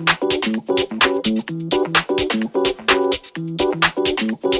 Thank you.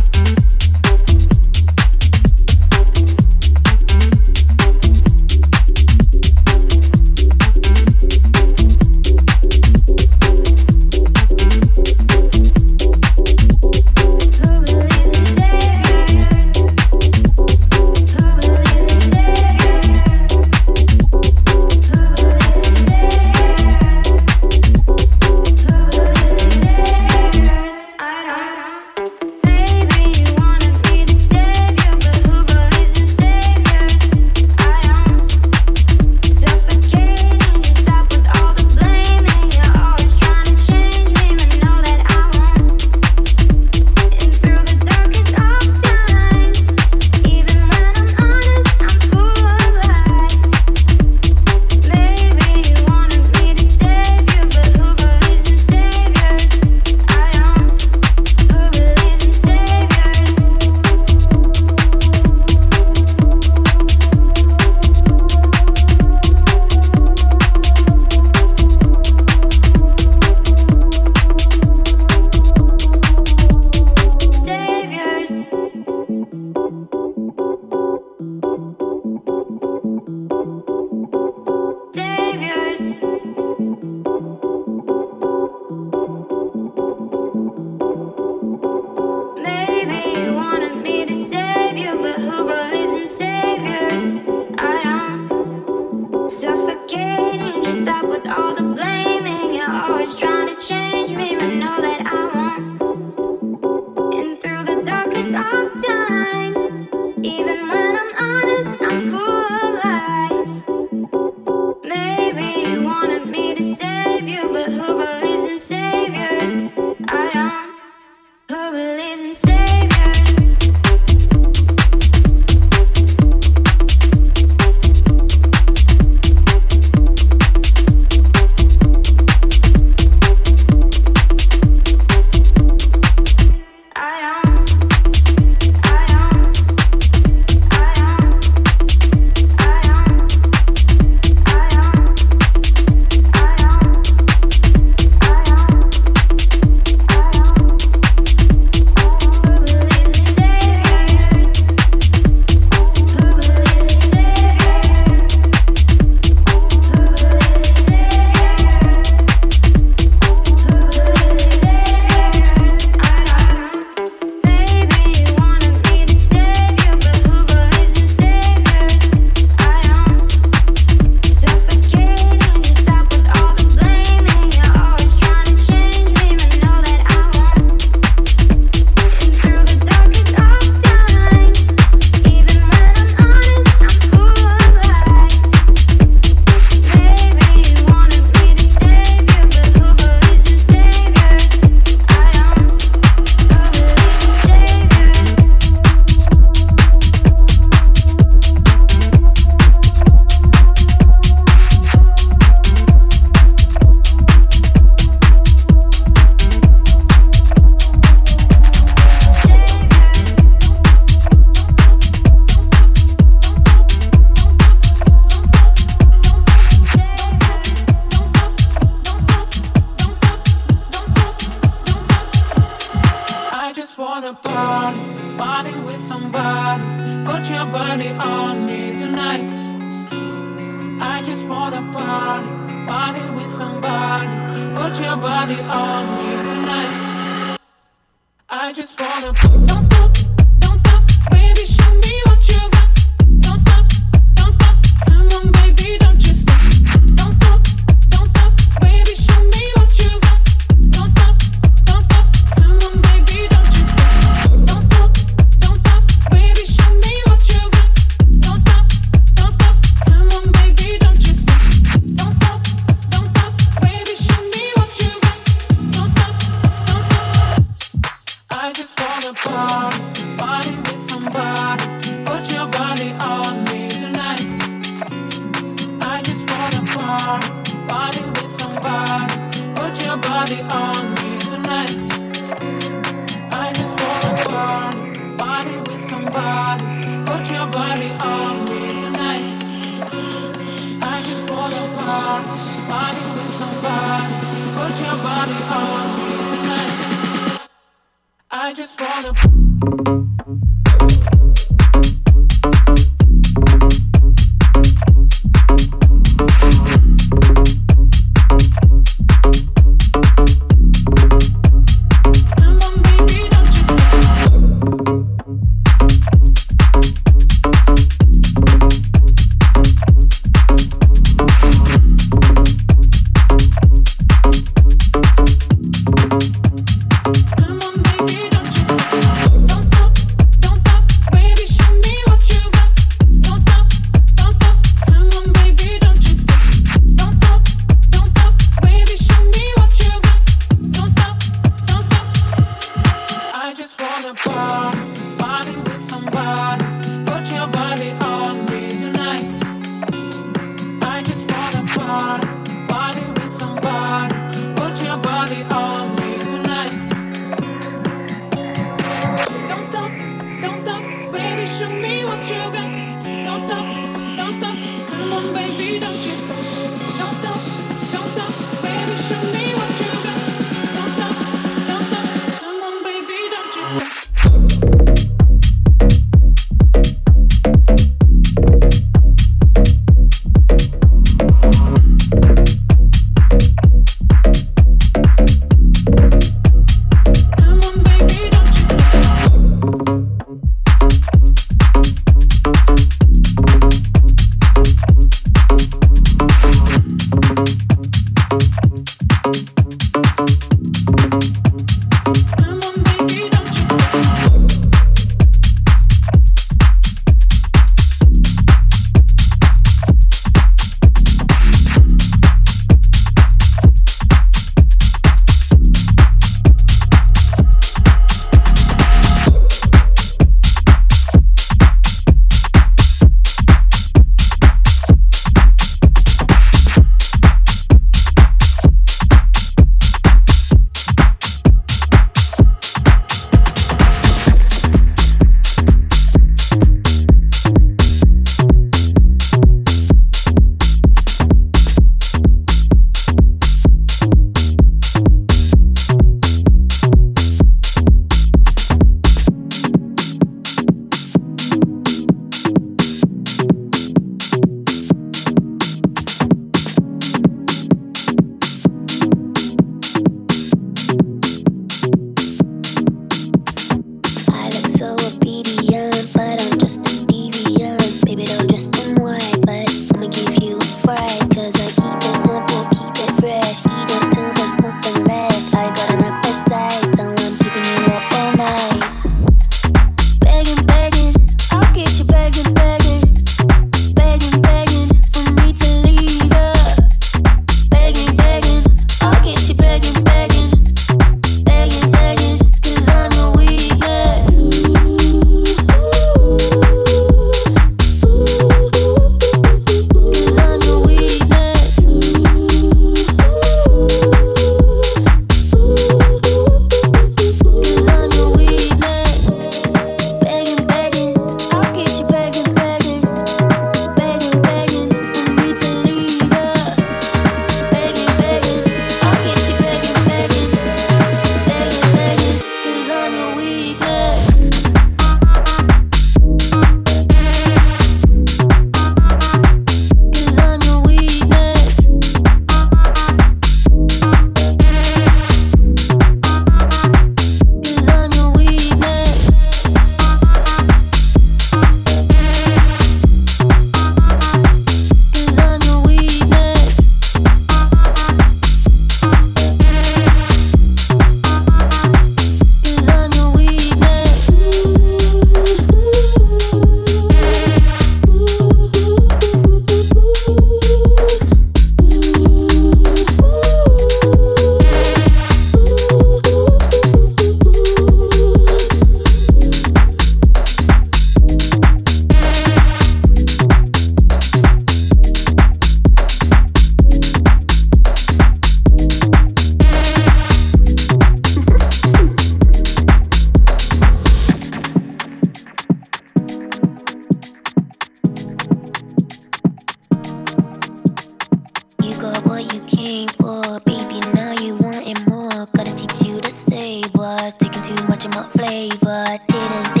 what didn't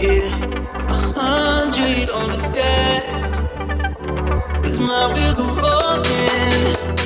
Yeah, a hundred on the deck. Cause my wheels are rolling.